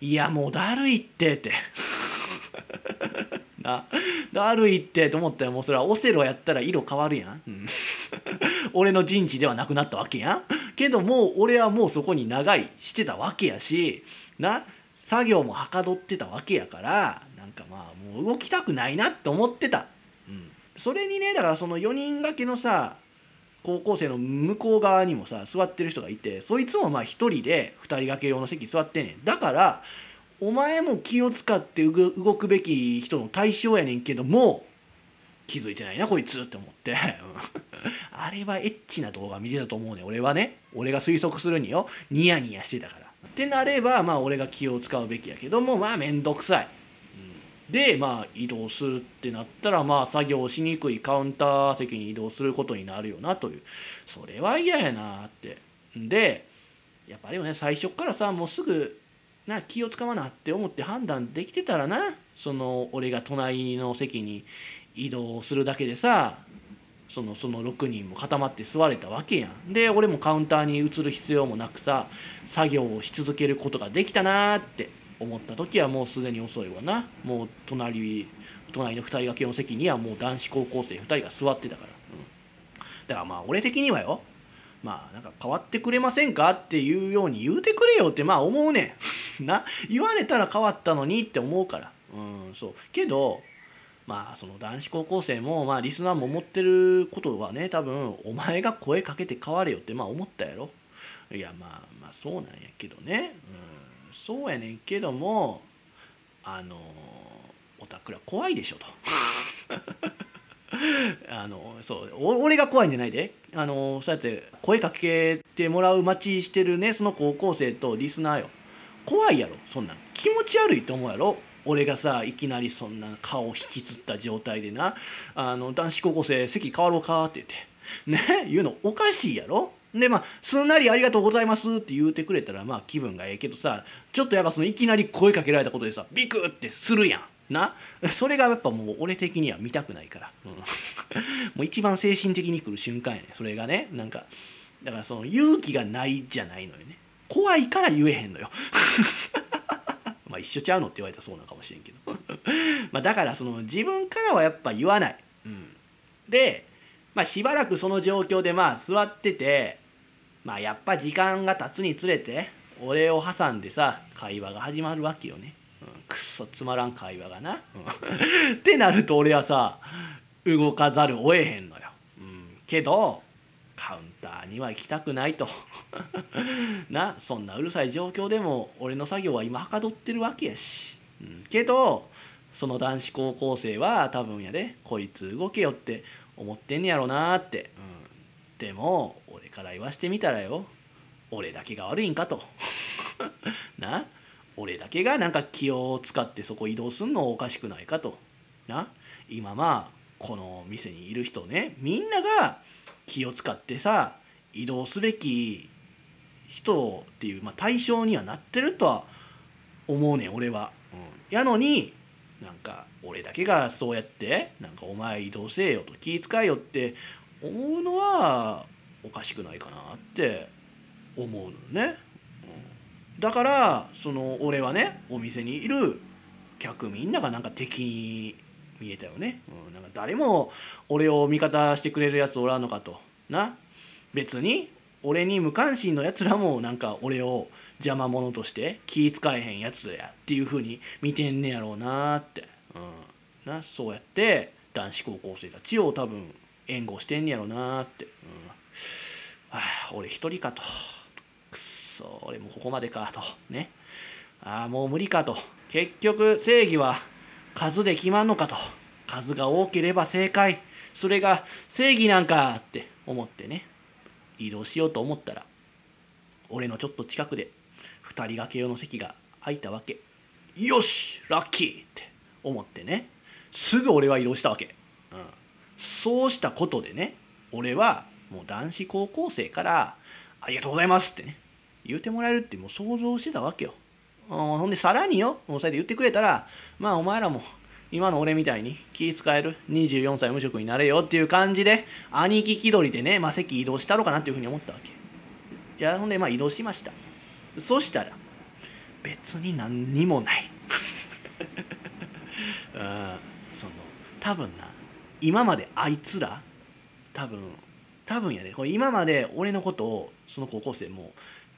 いやもうだるいってって <laughs> な。<laughs> だるいってと思ったらもうそれはオセロやったら色変わるやん、うん、<laughs> 俺の陣地ではなくなったわけやん。けどもう俺はもうそこに長いしてたわけやしな。作業もはかどってたわけやからなんかまあもう動きたくないなって思ってた、うん、それにねだからその4人掛けのさ高校生の向こう側にもさ座ってる人がいてそいつもまあ1人で2人掛け用の席座ってんねん。だからお前も気を使って動くべき人の対象やねんけども気づいてないなこいつって思って。<laughs> あれはエッチな動画見てたと思うね俺はね。俺が推測するによ。ニヤニヤしてたから。ってなればまあ俺が気を使うべきやけどもまあ面倒くさい、うん、でまあ移動するってなったらまあ作業しにくいカウンター席に移動することになるよなという。それは嫌やなって。でやっぱりね最初からさもうすぐな気を使わなって思って判断できてたらな。その俺が隣の席に移動するだけでさそのその6人も固まって座れたわけやん。で俺もカウンターに移る必要もなくさ作業をし続けることができたなって思った時はもうすでに遅いわな。もう隣隣の2人掛けの席にはもう男子高校生2人が座ってたから、うん、だからまあ俺的にはよまあなんか変わってくれませんかっていうように言うてくれよってまあ思うねん。<laughs> な言われたら変わったのにって思うから。うんそう。けどまあその男子高校生もまあリスナーも思ってることはね多分お前が声かけて変われよってまあ思ったやろ。いやまあまあそうなんやけどね。うんそうやねんけどもあのおたくら怖いでしょと。<laughs> あのそう俺が怖いんじゃないで。あのそうやって声かけてもらう待ちしてるねその高校生とリスナーよ。怖いやろそんなん。気持ち悪いと思うやろ。俺がさいきなりそんな顔引きつった状態でな。あの男子高校生席変わろうかって言って。ね言うのおかしいやろ。でまあすんなり「ありがとうございます」って言うてくれたらまあ気分がええけどさちょっとやっぱそのいきなり声かけられたことでさビクってするやん。な。<laughs> それがやっぱもう俺的には見たくないから、うん、<laughs> もう一番精神的に来る瞬間やね。それがねなんかだからその勇気がないじゃないのよね。怖いから言えへんのよ。<laughs> まあ一緒ちゃうのって言われたらそうなのかもしれんけど。まあだからその自分からはやっぱ言わない、うん、で、まあ、しばらくその状況でまあ座っててまあやっぱ時間が経つにつれて俺を挟んでさ会話が始まるわけよねくっそつまらん会話がな。ってなると俺はさ動かざるを得へんのよ、うん、けどカウンターには行きたくないと。<laughs> なそんなうるさい状況でも俺の作業は今はかどってるわけやし、うん、けどその男子高校生は多分やでこいつ動けよって思ってんねやろなって、うん、でも俺から言わしてみたらよ。俺だけが悪いんかと。<laughs> な俺だけがなんか気を使ってそこ移動すんのおかしくないかとな？今まあこの店にいる人ねみんなが気を使ってさ移動すべき人っていう、まあ、対象にはなってるとは思うねん俺は。うん、やのになんか俺だけがそうやってなんかお前移動せえよと気遣いよって思うのはおかしくないかなって思うのね。だからその俺はねお店にいる客みんながなんか敵に見えたよね、うん、なんか誰も俺を味方してくれるやつおらんのかと。な。別に俺に無関心のやつらもなんか俺を邪魔者として気使えへんやつやっていうふうに見てんねやろうなって、うん、なそうやって男子高校生たちを多分援護してんねやろうなって、うん、あ俺一人かと。そ俺もここまでかと。ね。ああもう無理かと。結局正義は数で決まんのかと。数が多ければ正解。それが正義なんかって思ってね。移動しようと思ったら俺のちょっと近くで2人掛け用の席が空いたわけ。よしラッキーって思ってね。すぐ俺は移動したわけ、うん、そうしたことでね俺はもう男子高校生から「ありがとうございます」ってね。言うてもらえるってもう想像してたわけよ。ほんでさらによそうやって言ってくれたらまあお前らも今の俺みたいに気使える24歳無職になれよっていう感じで兄貴気取りでね、まあ、席移動したろうかなっていうふうに思ったわけ。いやほんでまあ移動しました。そしたら別に何にもない。<laughs> あその多分な今まであいつら多分多分やねこれ今まで俺のことをその高校生も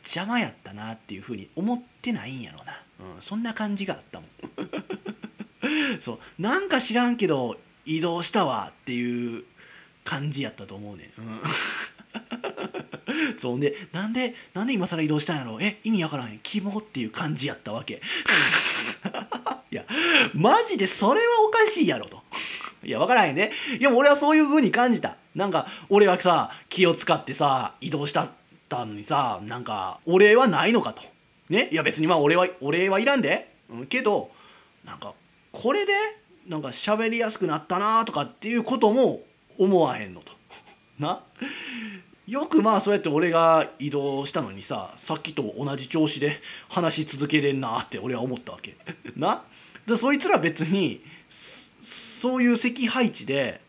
邪魔やったなっていうふうに思ってないんやろうな、うん、そんな感じがあったもん。<laughs> そうなんか知らんけど移動したわっていう感じやったと思うねん、うん、<laughs> そうでなんでなんで今更移動したんやろえ意味わからへん。キモっていう感じやったわけ。<laughs> いやマジでそれはおかしいやろと。いや分からへんね。いや俺はそういう風に感じた。なんか俺はさ気を使ってさ移動したったのにさなんかお礼はないのかと。ね？いや別にまあ俺はお礼はいらんで、うん、けどなんかこれでなんか喋りやすくなったなとかっていうことも思わへんのと。<laughs> な？よくまあそうやって俺が移動したのにささっきと同じ調子で話し続けれんなって俺は思ったわけ。な？でそいつら別にそういう席配置で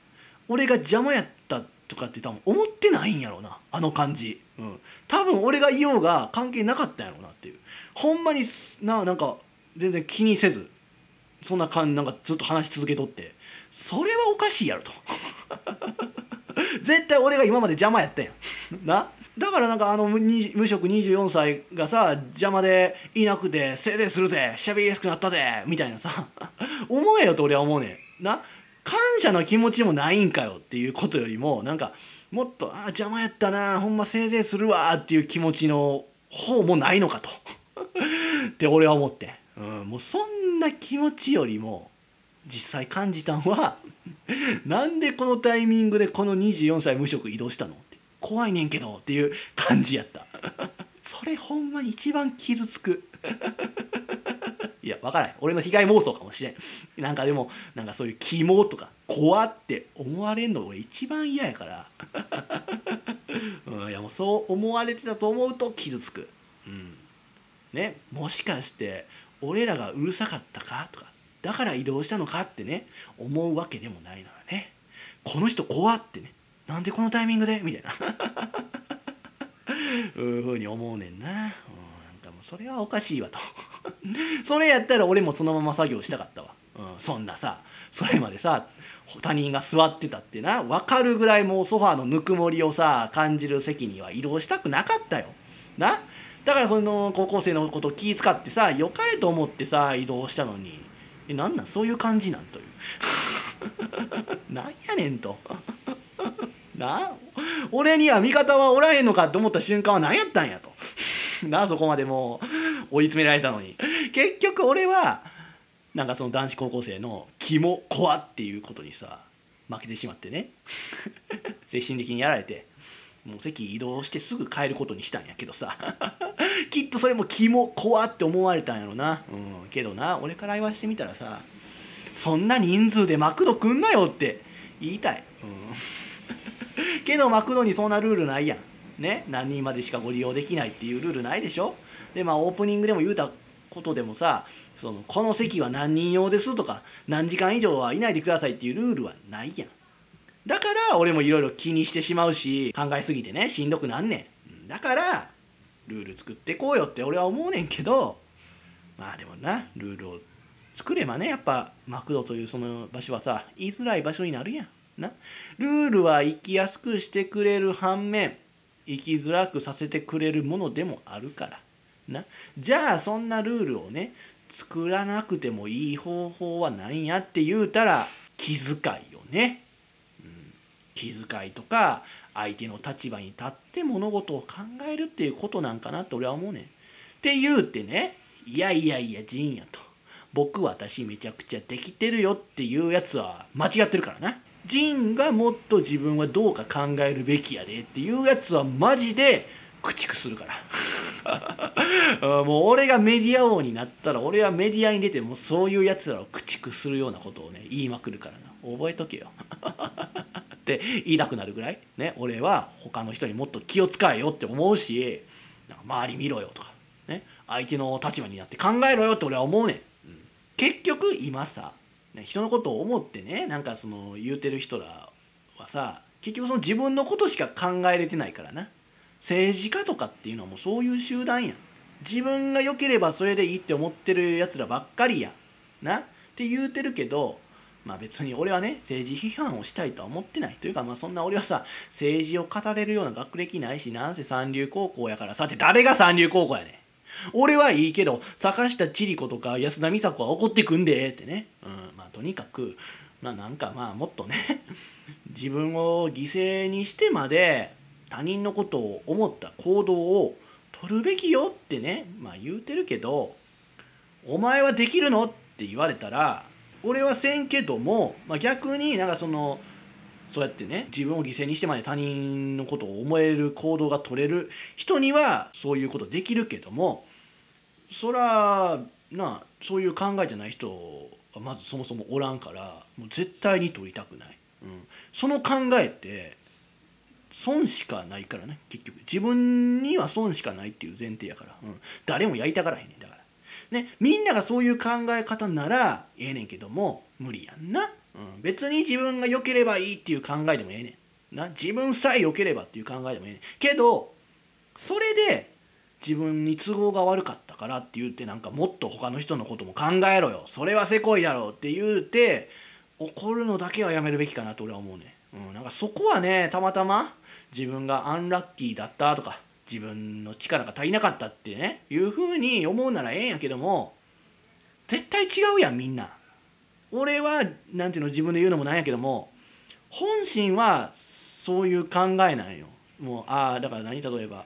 俺が邪魔やったとかって多分思ってないんやろうな。あの感じ、うん、多分俺がいようが関係なかったんやろうなっていう。ほんまにななんか全然気にせずそんな感じなんかずっと話し続けとって。それはおかしいやろと。<laughs> 絶対俺が今まで邪魔やったやな？だからなんかあの無職24歳がさ邪魔でいなくてせいぜいするぜ喋りやすくなったぜみたいなさ。<laughs> 思えよと俺は思うねん。な？感謝の気持ちもないんかよっていうことよりもなんかもっと「ああ邪魔やったなほんませいぜいするわ」っていう気持ちの方もないのかと。<laughs> って俺は思って、うん、もうそんな気持ちよりも実際感じたんはなんでこのタイミングでこの24歳無職移動したのって。怖いねんけどっていう感じやった。それほんまに一番傷つく。<laughs> いや分からない俺の被害妄想かもしれん。なんかでもなんかそういうキモとか怖って思われんの俺一番嫌やから。<laughs> うん、いやもうそう思われてたと思うと傷つく。うん。ねもしかして俺らがうるさかったか？とかだから移動したのか？ってね思うわけでもないのよね。この人怖ってね。なんでこのタイミングで？みたいな。い <laughs> うふうに思うねんな、うん、なんかもうそれはおかしいわと。<laughs> それやったら俺もそのまま作業したかったわ、うん、そんなさそれまでさ他人が座ってたってな分かるぐらいもうソファーのぬくもりをさ感じる席には移動したくなかったよ。な。だからその高校生のこと気遣ってさ良かれと思ってさ移動したのにえなんなん？そういう感じなん？という。<laughs> なんやねんと。な。俺には味方はおらへんのかって思った瞬間は何やったんやと。<laughs> なそこまでもう追い詰められたのに。結局俺はなんかその男子高校生の「キモコア」っていうことにさ負けてしまってね。<laughs> 精神的にやられてもう席移動してすぐ帰ることにしたんやけどさ。<laughs> きっとそれもキモ怖って思われたんやろな、うん、けどな俺から言わしてみたらさそんな人数でマクド来んなよって言いたい、うん、けどマクドにそんなルールないやん。ね？何人までしかご利用できないっていうルールないでしょ？でまあオープニングでも言うたことでもさそのこの席は何人用ですとか何時間以上はいないでくださいっていうルールはないやん。だから俺もいろいろ気にしてしまうし考えすぎてねしんどくなんねんだからルール作ってこうよって俺は思うねんけどまあでもなルールを作ればねやっぱマクドというその場所はさ言いづらい場所になるやん。なルールは生きやすくしてくれる反面生きづらくさせてくれるものでもあるからなじゃあそんなルールをね作らなくてもいい方法は何やって言うたら気遣いよね。うん気遣いとか相手の立場に立って物事を考えるっていうことなんかなって俺は思うねん。って言うてねいやいやいや陣やと僕私めちゃくちゃできてるよっていうやつは間違ってるからな。陣がもっと自分はどうか考えるべきやでっていうやつはマジで <laughs> 駆逐するから。<laughs> もう俺がメディア王になったら俺はメディアに出てもそういうやつらを駆逐するようなことをね言いまくるからな。覚えとけよ。<laughs> って言いたくなるぐらい、ね、俺は他の人にもっと気を使えよって思うし周り見ろよとか、ね、相手の立場になって考えろよって俺は思うねん。うん、結局今さ、人のことを思ってねなんかその言うてる人らはさ結局その自分のことしか考えれてないからな。政治家とかっていうのはもうそういう集団やん。自分が良ければそれでいいって思ってるやつらばっかりやん。な。って言うてるけどまあ別に俺はね政治批判をしたいとは思ってない。というかまあそんな俺はさ政治を語れるような学歴ないしなんせ三流高校やからさって誰が三流高校やねん。俺はいいけど坂下千里子とか安田美沙子は怒ってくんでってね、うん、まあとにかくまあなんかまあもっとね <laughs> 自分を犠牲にしてまで他人のことを思った行動を取るべきよってね。まあ言うてるけどお前はできるの？って言われたら俺はせんけども、まあ、逆になんかそのそうやってね自分を犠牲にしてまで他人のことを思える行動が取れる人にはそういうことできるけどもそらなそういう考えじゃない人はまずそもそもおらんからもう絶対に取りたくない、うん、その考えって損しかないからね結局。自分には損しかないっていう前提やから、うん、誰もやりたがらへんねんだから。ね、みんながそういう考え方ならええねんけども無理やんな、うん、別に自分が良ければいいっていう考えでもええねん。な自分さえ良ければっていう考えでもええねん。けどそれで自分に都合が悪かったからって言ってなんかもっと他の人のことも考えろよ。それはせこいだろうって言うて怒るのだけはやめるべきかなと俺は思うね、うん、なんかそこはねたまたま自分がアンラッキーだったとか自分の力が足りなかったってねいうふうに思うならええんやけども絶対違うやんみんな。俺は何ていうの自分で言うのもなんやけども本心はそういう考えなんよ。もうああだから何例えば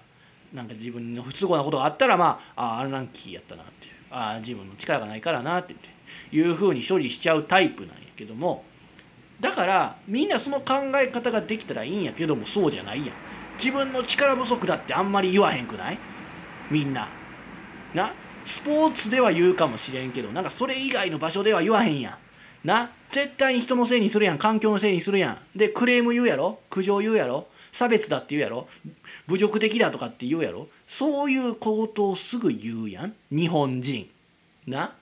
なんか自分の不都合なことがあったらまあああアンランキーやったなっていうああ自分の力がないからなって言っていうふうに処理しちゃうタイプなんやけどもだからみんなその考え方ができたらいいんやけどもそうじゃないやん。自分の力不足だってあんまり言わへんくない？みんな。な？スポーツでは言うかもしれんけどなんかそれ以外の場所では言わへんやん。な絶対に人のせいにするやん。環境のせいにするやん。でクレーム言うやろ？苦情言うやろ？差別だって言うやろ？侮辱的だとかって言うやろ？そういうことをすぐ言うやん。日本人。な？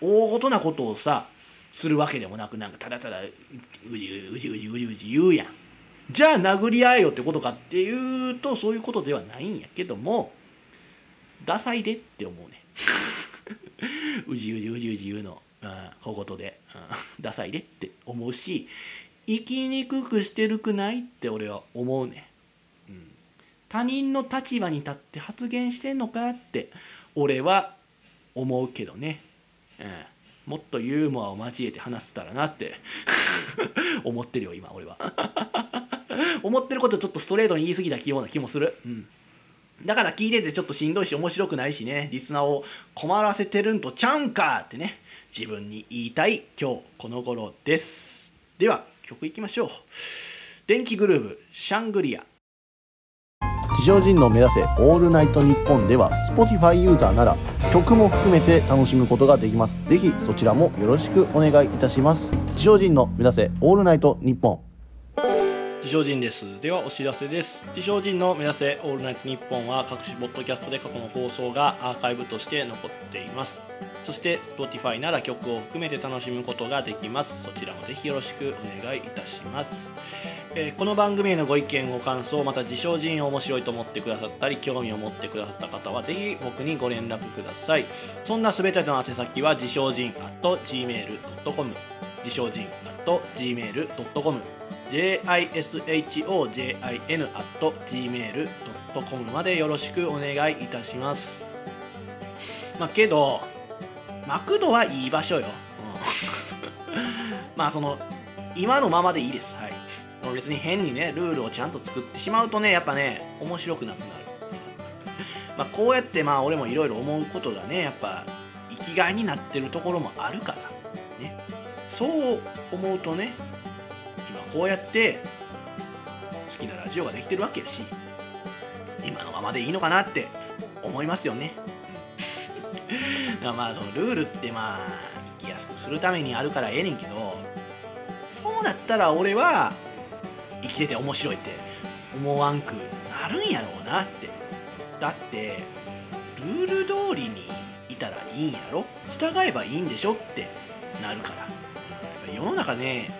大ごとなことをさするわけでもなくなんかただただうじうじうじうじうじ言うやん。じゃあ殴り合えよってことかっていうとそういうことではないんやけどもダサいでって思うね <laughs> うじうじうじうじ言うの。小言で、うん <laughs> ダサいでって思うし生きにくくしてるくないって俺は思うね、うん、他人の立場に立って発言してんのかって俺は思うけどね、うん、もっとユーモアを交えて話せたらなって <laughs> 思ってるよ今俺は。<laughs> 思ってることちょっとストレートに言い過ぎたような気もする。うん。だから聞いててちょっとしんどいし面白くないしね。リスナーを困らせてるんとちゃうんかってね。自分に言いたい今日この頃です。では曲いきましょう。電気グルーヴシャングリア。地上人の目指せオールナイトニッポンでは Spotify ユーザーなら曲も含めて楽しむことができます。ぜひそちらもよろしくお願いいたします。地上人の目指せオールナイトニッポン。自称人です。ではお知らせです。自称人の目指せオールナイトニッポンは各種ポッドキャストで過去の放送がアーカイブとして残っていますそして Spotify なら曲を含めて楽しむことができます。そちらもぜひよろしくお願いいたします、えーこの番組へのご意見ご感想また自称人を面白いと思ってくださったり興味を持ってくださった方はぜひ僕にご連絡ください。そんな全ての宛先は自称人 at gmail.com 自称人 at gmail.com jishojin.gmail.com までよろしくお願いいたします。まあけどマクドはいい場所よ、うん。まあその今のままでいいです。はい。別に変にねルールをちゃんと作ってしまうとねやっぱね面白くなくなる。まあこうやってまあ俺もいろいろ思うことがねやっぱ生きがいになってるところもあるから。ね。そう思うとね今こうやって好きなラジオができてるわけやし今のままでいいのかなって思いますよね。まあそのルールってまあ生きやすくするためにあるからええねんけどそうだったら俺は生きてて面白いって思わんくなるんやろうなって。だってルール通りにいたらいいんやろ？従えばいいんでしょってなるから。やっぱ世の中ね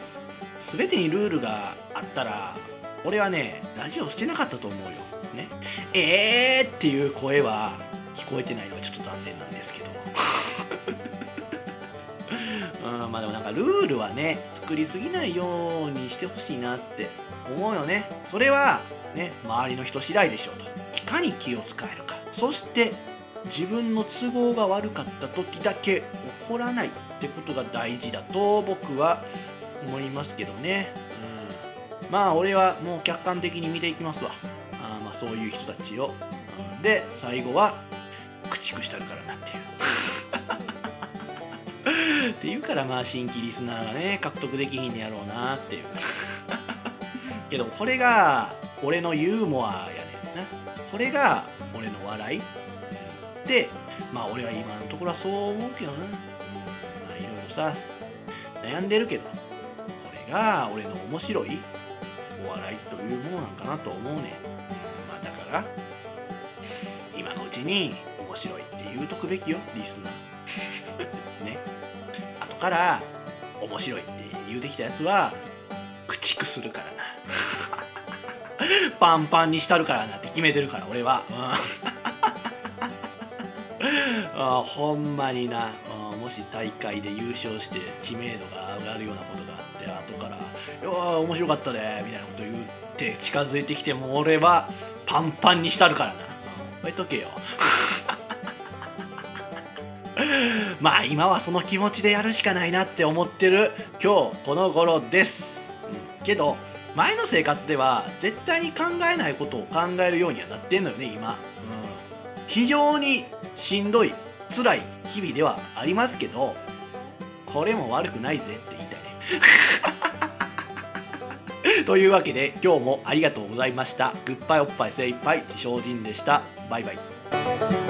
全てにルールがあったら俺はねラジオしてなかったと思うよ。ね、えーっていう声は聞こえてないのがちょっとまあでもなんかルールはね作りすぎないようにしてほしいなって思うよね。それはね周りの人次第でしょうと。いかに気を使えるか。そして自分の都合が悪かった時だけ怒らないってことが大事だと僕は思いますけどね、うん、まあ俺はもう客観的に見ていきますわあまあそういう人たちを、で最後は駆逐したるからなっていうっていうからまあ新規リスナーがね獲得できひんねやろうなっていう。<laughs> けどこれが俺のユーモアやねんな。これが俺の笑い。でまあ俺は今のところはそう思うけどな、まあ、いろいろさ悩んでるけどこれが俺の面白いお笑いというものなんかなと思うねん、まあだから今のうちに面白いって言うとくべきよリスナー。から面白いって言うてきたやつは駆逐するからな。<laughs> パンパンにしたるからなって決めてるから俺は、うん、あ <laughs> ほんまにな、うんもし大会で優勝して知名度が上がるようなことがあって後から「いやー面白かったね」みたいなこと言って近づいてきても俺はパンパンにしたるからな、うん、覚えとけよ。<laughs> まあ今はその気持ちでやるしかないなって思ってる今日この頃です、うん。けど前の生活では絶対に考えないことを考えるようにはなってんのよね今、うん、非常にしんどい辛い日々ではありますけどこれも悪くないぜって言いたいね。<laughs> というわけで今日もありがとうございました。グッバイおっぱい精一杯自称人でした。バイバイ。